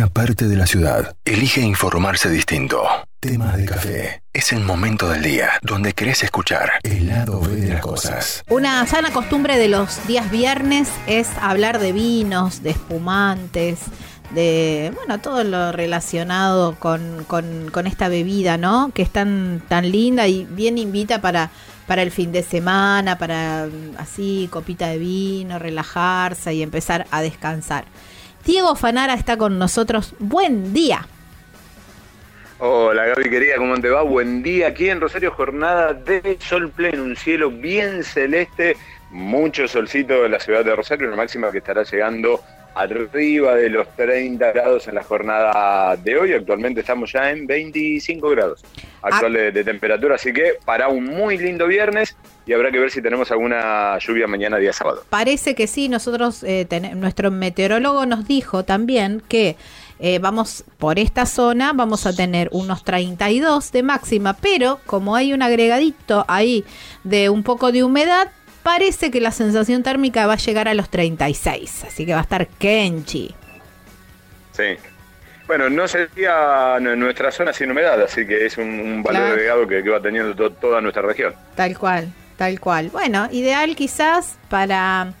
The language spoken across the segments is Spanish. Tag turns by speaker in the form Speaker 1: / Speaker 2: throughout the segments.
Speaker 1: una parte de la ciudad elige informarse distinto. Tema de café. Es el momento del día donde querés escuchar el lado B de las cosas.
Speaker 2: Una sana costumbre de los días viernes es hablar de vinos, de espumantes, de bueno todo lo relacionado con, con, esta bebida, ¿no? Que es tan, tan linda y bien invita para, para el fin de semana, para así, copita de vino, relajarse y empezar a descansar. Diego Fanara está con nosotros. Buen día.
Speaker 3: Hola Gaby querida, ¿cómo te va? Buen día aquí en Rosario, jornada de sol pleno, un cielo bien celeste, mucho solcito en la ciudad de Rosario, una máxima que estará llegando arriba de los 30 grados en la jornada de hoy. Actualmente estamos ya en 25 grados actual de, temperatura, así que para un muy lindo viernes y habrá que ver si tenemos alguna lluvia mañana día sábado.
Speaker 2: Parece que sí, nosotros, eh, nuestro meteorólogo nos dijo también que eh, vamos por esta zona, vamos a tener unos 32 de máxima, pero como hay un agregadito ahí de un poco de humedad, parece que la sensación térmica va a llegar a los 36, así que va a estar Kenchi.
Speaker 3: Sí. Bueno, no sería nuestra zona sin humedad, así que es un, valor agregado que, va teniendo toda nuestra región.
Speaker 2: Tal cual, tal cual. Bueno, ideal quizás para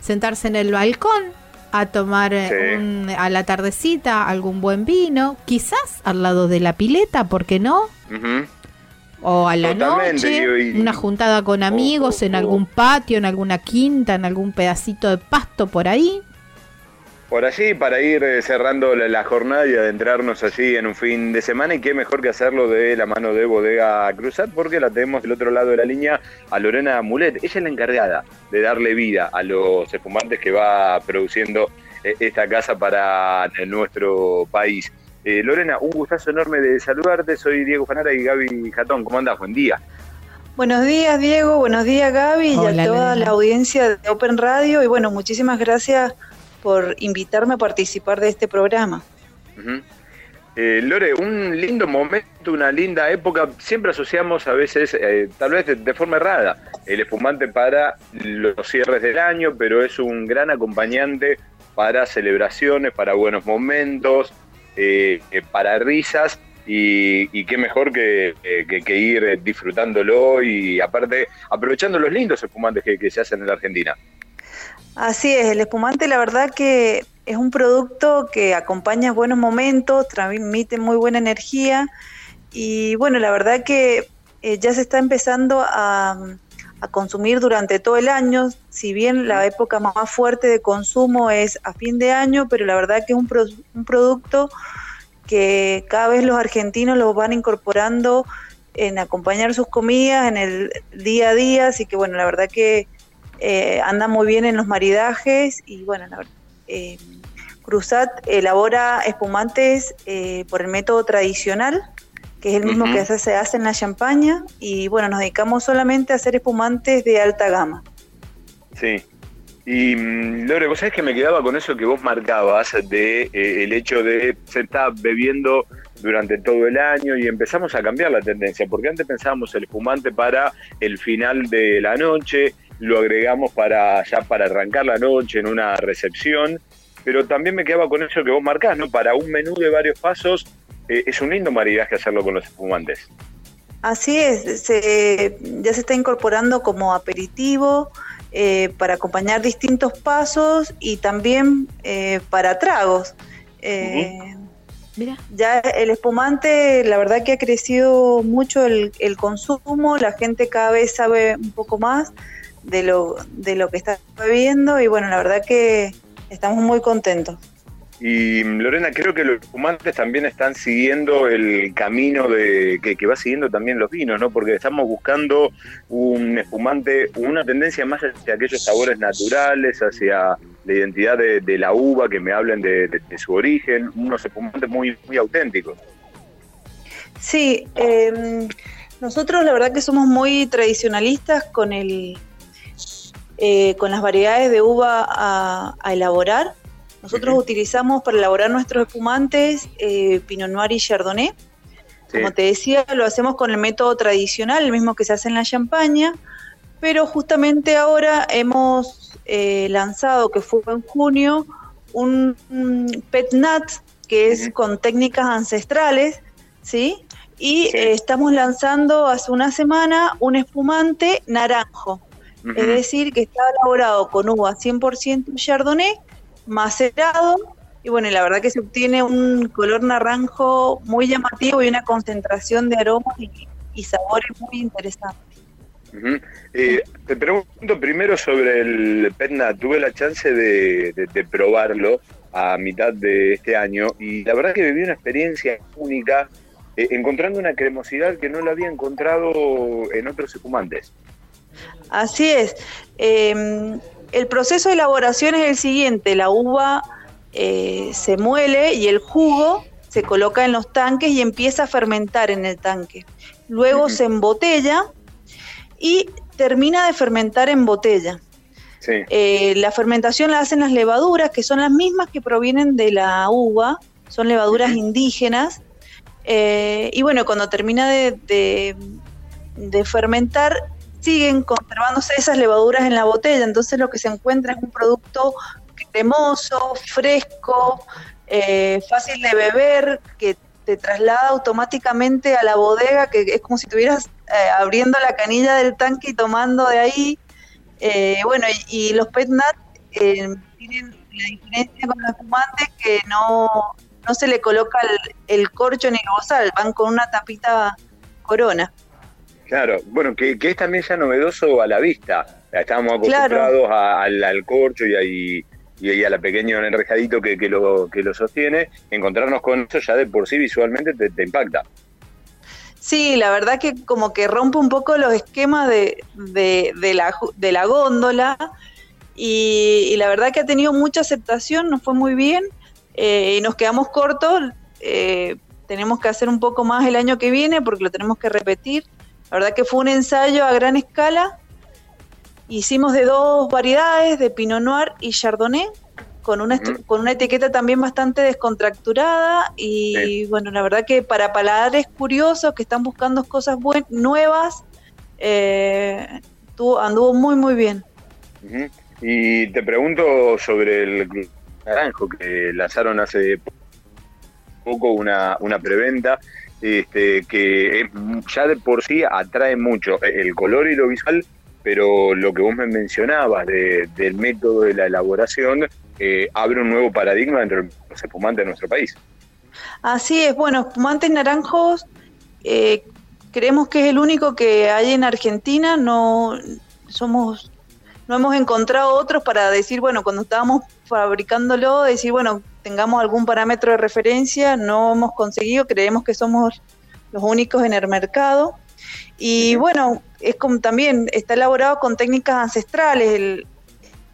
Speaker 2: sentarse en el balcón a tomar a la tardecita algún buen vino, quizás al lado de la pileta, ¿por qué no? O a la noche, una juntada con amigos en algún patio, en alguna quinta, en algún pedacito de pasto por ahí.
Speaker 3: Por allí, para ir eh, cerrando la, jornada y adentrarnos allí en un fin de semana, y qué mejor que hacerlo de la mano de Bodega Cruzat, porque la tenemos del otro lado de la línea a Lorena Mulet. Ella es la encargada de darle vida a los espumantes que va produciendo eh, esta casa para nuestro país. Eh, Lorena, un gustazo enorme de saludarte. Soy Diego Fanara y Gaby Jatón. ¿Cómo andás? Buen día.
Speaker 4: Buenos días, Diego. Buenos días, Gaby, y a toda la audiencia de Open Radio. Y bueno, muchísimas gracias por invitarme a participar de este programa.
Speaker 3: Eh, Lore, un lindo momento, una linda época. Siempre asociamos a veces, eh, tal vez de, forma errada, el espumante para los cierres del año, pero es un gran acompañante para celebraciones, para buenos momentos, para risas y, qué mejor que, ir disfrutándolo y aparte aprovechando los lindos espumantes que, se hacen en la Argentina.
Speaker 4: Así es, el espumante la verdad que es un producto que acompaña buenos momentos, transmite muy buena energía y bueno, la verdad que eh, ya se está empezando a, a consumir durante todo el año, si bien la época más fuerte de consumo es a fin de año, pero la verdad que es un, un producto que cada vez los argentinos lo van incorporando en acompañar sus comidas en el día a día, así que bueno, la verdad que eh, anda muy bien en los maridajes y bueno, la verdad, eh, Cruzat elabora espumantes eh, por el método tradicional, que es el mismo que se hace en la champaña, y bueno, nos dedicamos solamente a hacer espumantes de alta gama.
Speaker 3: Sí. Y mm, Lore, vos sabés que me quedaba con eso que vos marcabas de eh, el hecho de se está bebiendo durante todo el año y empezamos a cambiar la tendencia, porque antes pensábamos el espumante para el final de la noche, lo agregamos para ya para arrancar la noche en una recepción, pero también me quedaba con eso que vos marcás, ¿no? Para un menú de varios pasos eh, es un lindo maridaje hacerlo con los espumantes.
Speaker 4: Así es, ya se está incorporando como aperitivo eh, para acompañar distintos pasos y también eh, para tragos. Mira. Ya el espumante, la verdad que ha crecido mucho el, el, consumo, la gente cada vez sabe un poco más de lo, de lo que está bebiendo y bueno, la verdad que estamos muy contentos.
Speaker 3: Y Lorena, creo que los espumantes también están siguiendo el camino de que, va siguiendo también los vinos, ¿no? Porque estamos buscando un espumante, una tendencia más hacia aquellos sabores naturales, hacia la identidad de, la uva, que me hablen de, su origen, unos espumantes muy, muy auténticos.
Speaker 4: Sí, em, nosotros la verdad que somos muy tradicionalistas con el eh, con las variedades de uva a elaborar nosotros utilizamos para elaborar nuestros espumantes eh, Pinot Noir y Chardonnay. Como te decía, lo hacemos con el método tradicional, el mismo que se hace en la champaña, pero justamente ahora hemos eh, lanzado, que fue en junio, un, pet nut, que es con técnicas ancestrales, ¿sí? Y eh, estamos lanzando hace una semana un espumante naranjo. Es decir, que está elaborado con uva 100% chardonnay, macerado, y bueno, la verdad que se obtiene un color naranjo muy llamativo y una concentración de aromas y, sabores muy interesantes.
Speaker 3: Eh, te pregunto primero sobre el Petna. Tuve la chance de, probarlo a mitad de este año y la verdad que viví una experiencia única eh, encontrando una cremosidad que no la había encontrado en otros espumantes.
Speaker 4: Así es. Em, el proceso de elaboración es el siguiente. La uva eh, se muele y el jugo se coloca en los tanques y empieza a fermentar en el tanque. Luego se embotella y termina de fermentar en botella. Eh, la fermentación la hacen las levaduras, que son las mismas que provienen de la uva, son levaduras indígenas. Eh, y bueno, cuando termina de, de, fermentar, siguen conservándose esas levaduras en la botella. Entonces lo que se encuentra es un producto cremoso, fresco, eh, fácil de beber, que te traslada automáticamente a la bodega, que es como si estuvieras eh, abriendo la canilla del tanque y tomando de ahí. Eh, bueno, y, los pet tienen la diferencia con los espumantes que no, no se le coloca el, corcho ni el bozal, van con una tapita corona.
Speaker 3: Claro, bueno, que, es también ya novedoso a la vista. Estábamos acostumbrados al, al, corcho y ahí y a la pequeña enrejadito que, que, lo, que lo sostiene, encontrarnos con eso ya de por sí visualmente te, impacta.
Speaker 4: Sí, la verdad que como que rompe un poco los esquemas de, de, la, de la góndola y, la verdad que ha tenido mucha aceptación, nos fue muy bien eh, y nos quedamos cortos. Eh, tenemos que hacer un poco más el año que viene porque lo tenemos que repetir. La verdad que fue un ensayo a gran escala Hicimos de dos variedades, de Pinot Noir y Chardonnay, con una, con una etiqueta también bastante descontracturada y bueno, la verdad que para paladares curiosos que están buscando cosas nuevas, eh, anduvo muy muy bien.
Speaker 3: Y te pregunto sobre el naranjo que lanzaron hace poco una, una preventa. Este, que ya de por sí atrae mucho el color y lo visual pero lo que vos me mencionabas del método de la elaboración eh, abre un nuevo paradigma entre los espumantes de nuestro país.
Speaker 4: Así es, bueno, espumantes naranjos eh, creemos que es el único que hay en Argentina, no somos no hemos encontrado otros para decir, bueno, cuando estábamos fabricándolo, decir, bueno, tengamos algún parámetro de referencia, no hemos conseguido, creemos que somos los únicos en el mercado. Y bueno, es como también está elaborado con técnicas ancestrales.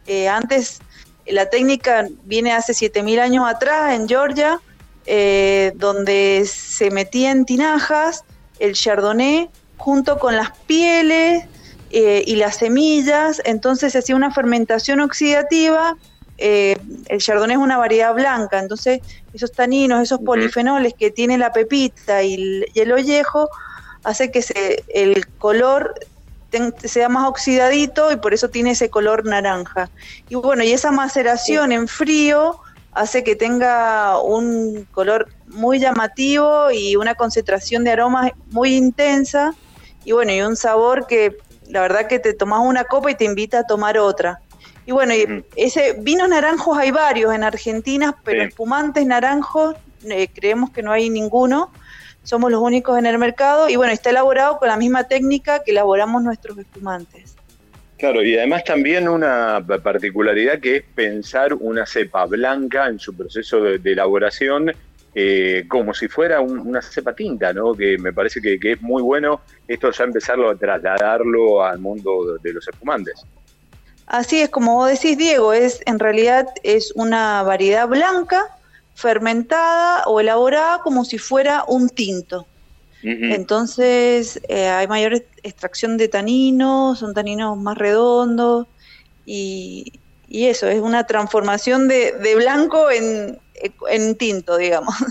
Speaker 4: Eh, antes la técnica viene hace 7.000 años atrás en Georgia, eh, donde se metía en tinajas el chardonnay junto con las pieles eh, y las semillas, entonces se hacía una fermentación oxidativa. El chardonnay es una variedad blanca, entonces esos taninos, esos polifenoles que tiene la pepita y el, y el ollejo hace que se, el color sea más oxidadito y por eso tiene ese color naranja. Y bueno, y esa maceración en frío hace que tenga un color muy llamativo y una concentración de aromas muy intensa y bueno, y un sabor que la verdad que te tomas una copa y te invita a tomar otra. Y bueno, y ese vinos naranjos hay varios en Argentina, pero espumantes naranjos eh, creemos que no hay ninguno somos los únicos en el mercado y bueno, está elaborado con la misma técnica que elaboramos nuestros espumantes.
Speaker 3: Claro, y además también una particularidad que es pensar una cepa blanca en su proceso de, elaboración eh, como si fuera una cepa tinta, ¿no? Que me parece que, es muy bueno esto ya empezarlo a trasladarlo al mundo de, de los espumantes.
Speaker 4: Así es, como vos decís, Diego, es en realidad es una variedad blanca fermentada o elaborada como si fuera un tinto. Entonces eh, hay mayor extracción de taninos, son taninos más redondos y, eso, es una transformación de, blanco en, tinto, digamos.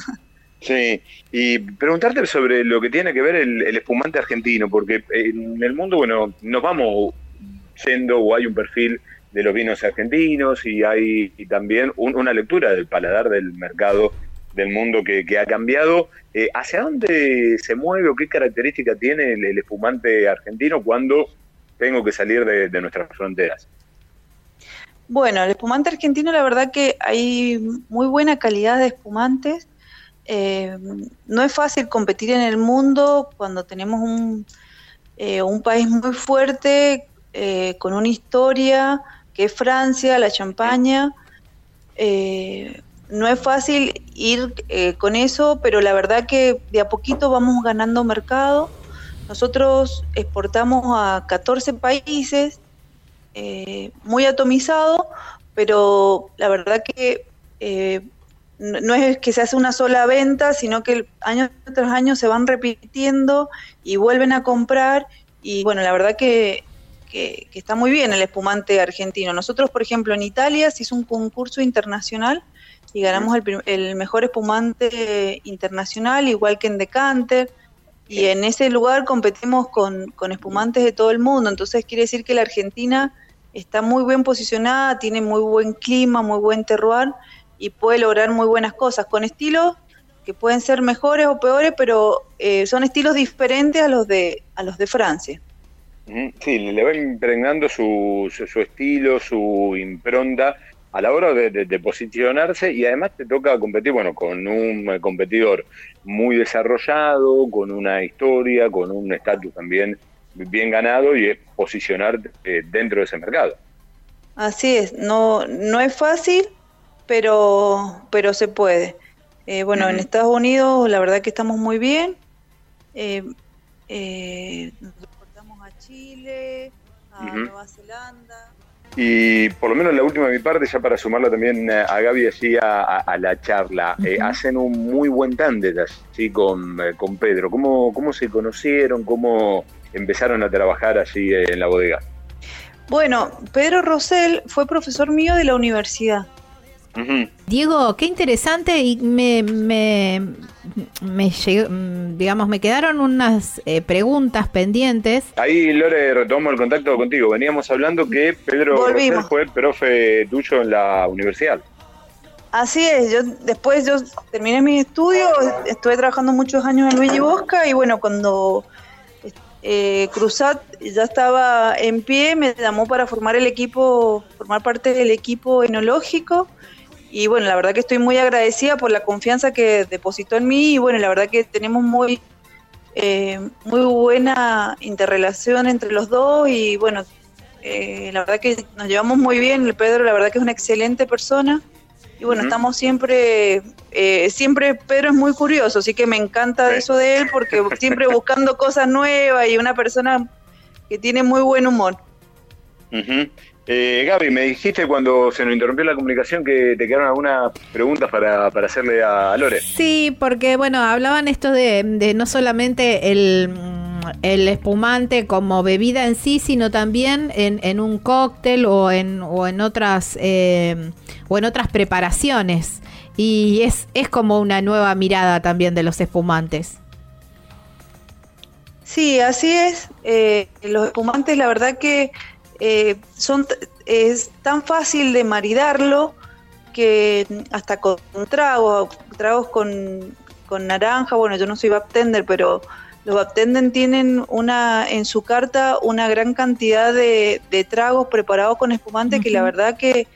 Speaker 3: Sí, y preguntarte sobre lo que tiene que ver el, el, espumante argentino, porque en el mundo, bueno, nos vamos yendo o hay un perfil de los vinos argentinos y hay también una lectura del paladar del mercado del mundo que, ha cambiado. Eh, ¿Hacia dónde se mueve o qué característica tiene el, espumante argentino cuando tengo que salir de, nuestras fronteras?
Speaker 4: Bueno, el espumante argentino, la verdad que hay muy buena calidad de espumantes. Eh, no es fácil competir en el mundo cuando tenemos un, eh, un país muy fuerte, con una historia, que es Francia, la champaña. Eh, no es fácil ir eh, con eso, pero la verdad que de a poquito vamos ganando mercado. Nosotros exportamos a 14 países, eh, muy atomizado, pero la verdad que eh, no es que se hace una sola venta, sino que año tras año se van repitiendo y vuelven a comprar. Y bueno, la verdad que, que está muy bien el espumante argentino. Nosotros, por ejemplo, en Italia se hizo un concurso internacional y ganamos el, mejor espumante internacional, igual que en Decanter. Y en ese lugar competimos con, espumantes de todo el mundo. Entonces quiere decir que la Argentina está muy bien posicionada, tiene muy buen clima, muy buen terroir y puede lograr muy buenas cosas con estilos que pueden ser mejores o peores, pero eh, son estilos diferentes a los de a los de Francia.
Speaker 3: Sí, le va impregnando su, su estilo, su impronta a la hora de, posicionarse y además te toca competir, bueno, con un competidor muy desarrollado, con una historia, con un estatus también bien ganado y es posicionarte eh, dentro de ese mercado.
Speaker 4: Así es, no, no es fácil, pero, pero se puede. Eh, bueno, en Estados Unidos la verdad que estamos muy bien. Eh, eh, a Chile, a Nueva Zelanda.
Speaker 3: Y por lo menos la última de mi parte, ya para sumarla también a Gaby así a, la charla, eh, hacen un muy buen tándem así con, eh, con Pedro. ¿Cómo, ¿Cómo se conocieron? ¿Cómo empezaron a trabajar así en la bodega?
Speaker 4: Bueno, Pedro Rosell fue profesor mío de la universidad.
Speaker 2: Diego, qué interesante y me, me, me digamos, me quedaron unas eh, preguntas pendientes.
Speaker 3: Ahí, Lore, retomo el contacto contigo. Veníamos hablando que Pedro fue profe tuyo en la universidad.
Speaker 4: Así es, yo después yo terminé mi estudio, estuve trabajando muchos años en Luigi Bosca y bueno, cuando eh, Cruzat ya estaba en pie, me llamó para formar el equipo, formar parte del equipo enológico y bueno, la verdad que estoy muy agradecida por la confianza que depositó en mí y bueno, la verdad que tenemos muy, eh, muy buena interrelación entre los dos y bueno, eh, la verdad que nos llevamos muy bien, el Pedro la verdad que es una excelente persona y bueno, estamos siempre, eh, siempre Pedro es muy curioso, así que me encanta eso de él porque siempre buscando cosas nuevas y una persona que tiene muy buen humor.
Speaker 3: Eh, Gaby, me dijiste cuando se nos interrumpió la comunicación que te quedaron algunas preguntas para, hacerle a Lore.
Speaker 2: Sí, porque bueno, hablaban esto de, no solamente el, espumante como bebida en sí, sino también en, un cóctel o en, o en otras eh, o en otras preparaciones. Y es, es como una nueva mirada también de los espumantes.
Speaker 4: Sí, así es. Eh, los espumantes, la verdad que eh, son, es tan fácil de maridarlo que hasta con tragos, tragos con, naranja, bueno, yo no soy baptender, pero los baptender tienen una en su carta una gran cantidad de, tragos preparados con espumante que la verdad que,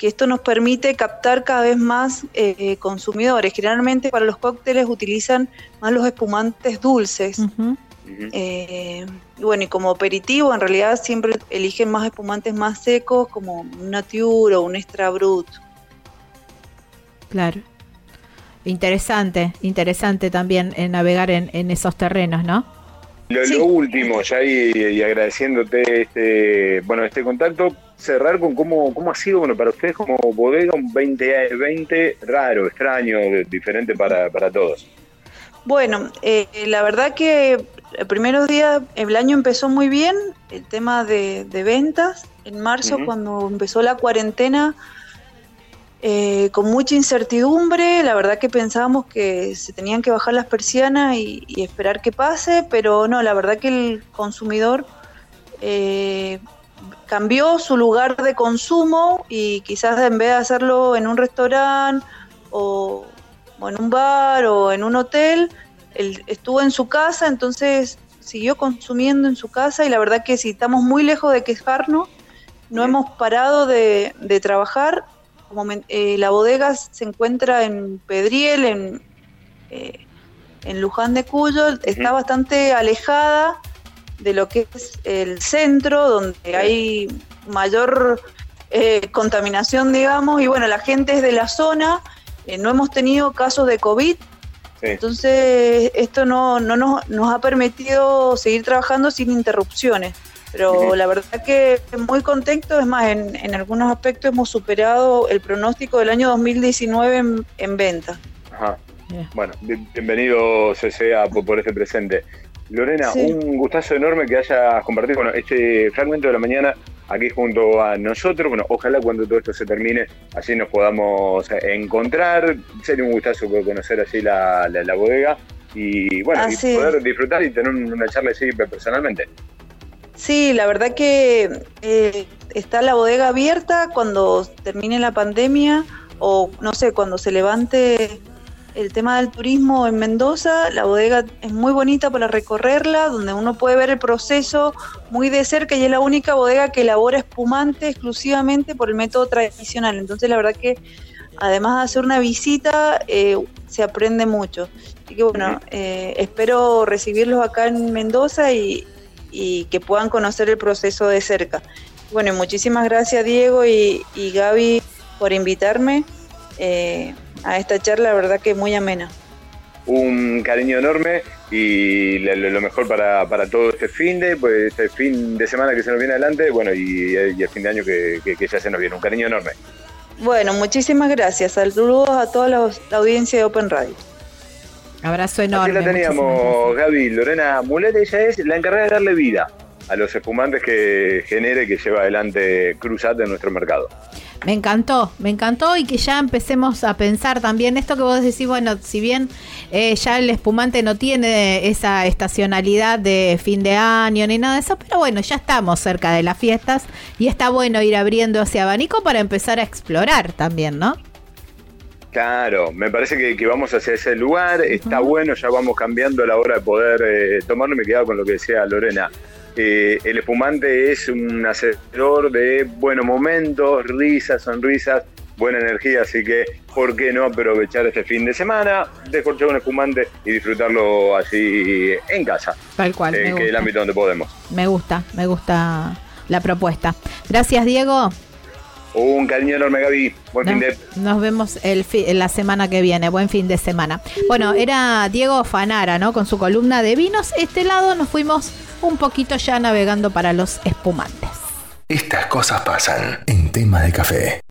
Speaker 4: esto nos permite captar cada vez más eh, consumidores. Generalmente para los cócteles utilizan más los espumantes dulces. Eh, y bueno, y como aperitivo, en realidad siempre eligen más espumantes más secos, como un Nature o un Extra Brut.
Speaker 2: Claro. Interesante, interesante también en navegar en, esos terrenos, ¿no?
Speaker 3: Lo, último, ya y, agradeciéndote este, bueno, este contacto, cerrar con cómo, cómo ha sido, bueno, para ustedes como bodega un 2020 raro, extraño, diferente para, para todos.
Speaker 4: Bueno, eh, la verdad que el primeros días, el año empezó muy bien, el tema de, ventas. En marzo, cuando empezó la cuarentena, eh, con mucha incertidumbre, la verdad que pensábamos que se tenían que bajar las persianas y, esperar que pase, pero no, la verdad que el consumidor eh, cambió su lugar de consumo y quizás en vez de hacerlo en un restaurante o en un bar o en un hotel, él estuvo en su casa, entonces siguió consumiendo en su casa y la verdad que si estamos muy lejos de quejarnos, no hemos parado de, trabajar. Como eh, la bodega se encuentra en Pedriel, en, eh, en Luján de Cuyo, está bastante alejada de lo que es el centro, donde hay mayor eh, contaminación, digamos, y bueno, la gente es de la zona, no hemos tenido casos de COVID, entonces esto no, no nos, nos, ha permitido seguir trabajando sin interrupciones. Pero la verdad que muy contento, es más, en, en, algunos aspectos hemos superado el pronóstico del año 2019 en, en venta.
Speaker 3: Ajá. Bueno, bienvenido CCA por, por este presente. Lorena, un gustazo enorme que hayas compartido bueno, este fragmento de la mañana aquí junto a nosotros. Bueno, ojalá cuando todo esto se termine, así nos podamos encontrar. Sería un gustazo conocer así la, la, bodega y bueno, poder disfrutar y tener una charla así personalmente.
Speaker 4: Sí, la verdad que eh, está la bodega abierta cuando termine la pandemia o no sé, cuando se levante el tema del turismo en Mendoza. La bodega es muy bonita para recorrerla, donde uno puede ver el proceso muy de cerca y es la única bodega que elabora espumante exclusivamente por el método tradicional. Entonces la verdad que además de hacer una visita, eh, se aprende mucho. Así que bueno, eh, espero recibirlos acá en Mendoza y, que puedan conocer el proceso de cerca. Bueno, muchísimas gracias Diego y, y Gaby por invitarme. Eh, a esta charla, la verdad que muy amena.
Speaker 3: Un cariño enorme y lo, mejor para, todo este fin de, pues este fin de semana que se nos viene adelante, bueno, y, el fin de año que, ya se nos viene. Un cariño enorme.
Speaker 4: Bueno, muchísimas gracias. Saludos a toda la, audiencia de Open Radio.
Speaker 2: Abrazo enorme.
Speaker 3: Aquí la teníamos, Gaby. Lorena Mulet, ella es la encargada de darle vida a los espumantes que genere, que lleva adelante Cruzat en nuestro mercado.
Speaker 2: Me encantó, me encantó y que ya empecemos a pensar también esto que vos decís, bueno, si bien eh, ya el espumante no tiene esa estacionalidad de fin de año ni nada de eso, pero bueno, ya estamos cerca de las fiestas y está bueno ir abriendo ese abanico para empezar a explorar también, ¿no?
Speaker 3: Claro, me parece que, vamos hacia ese lugar, está bueno, ya vamos cambiando a la hora de poder eh, tomarlo, me quedaba con lo que decía Lorena, eh, el espumante es un hacedor de buenos momentos, risas, sonrisas, buena energía, así que ¿por qué no aprovechar este fin de semana, descorchar un espumante y disfrutarlo así en casa?
Speaker 2: Tal cual.
Speaker 3: En que el ámbito donde podemos.
Speaker 2: Me gusta, me gusta la propuesta. Gracias, Diego.
Speaker 3: Un cariño enorme, Gaby. Buen fin de
Speaker 2: Nos vemos el la semana que viene. Buen fin de semana. Bueno, era Diego Fanara, ¿no? Con su columna de vinos. Este lado nos fuimos un poquito ya navegando para los espumantes.
Speaker 1: Estas cosas pasan en tema de café.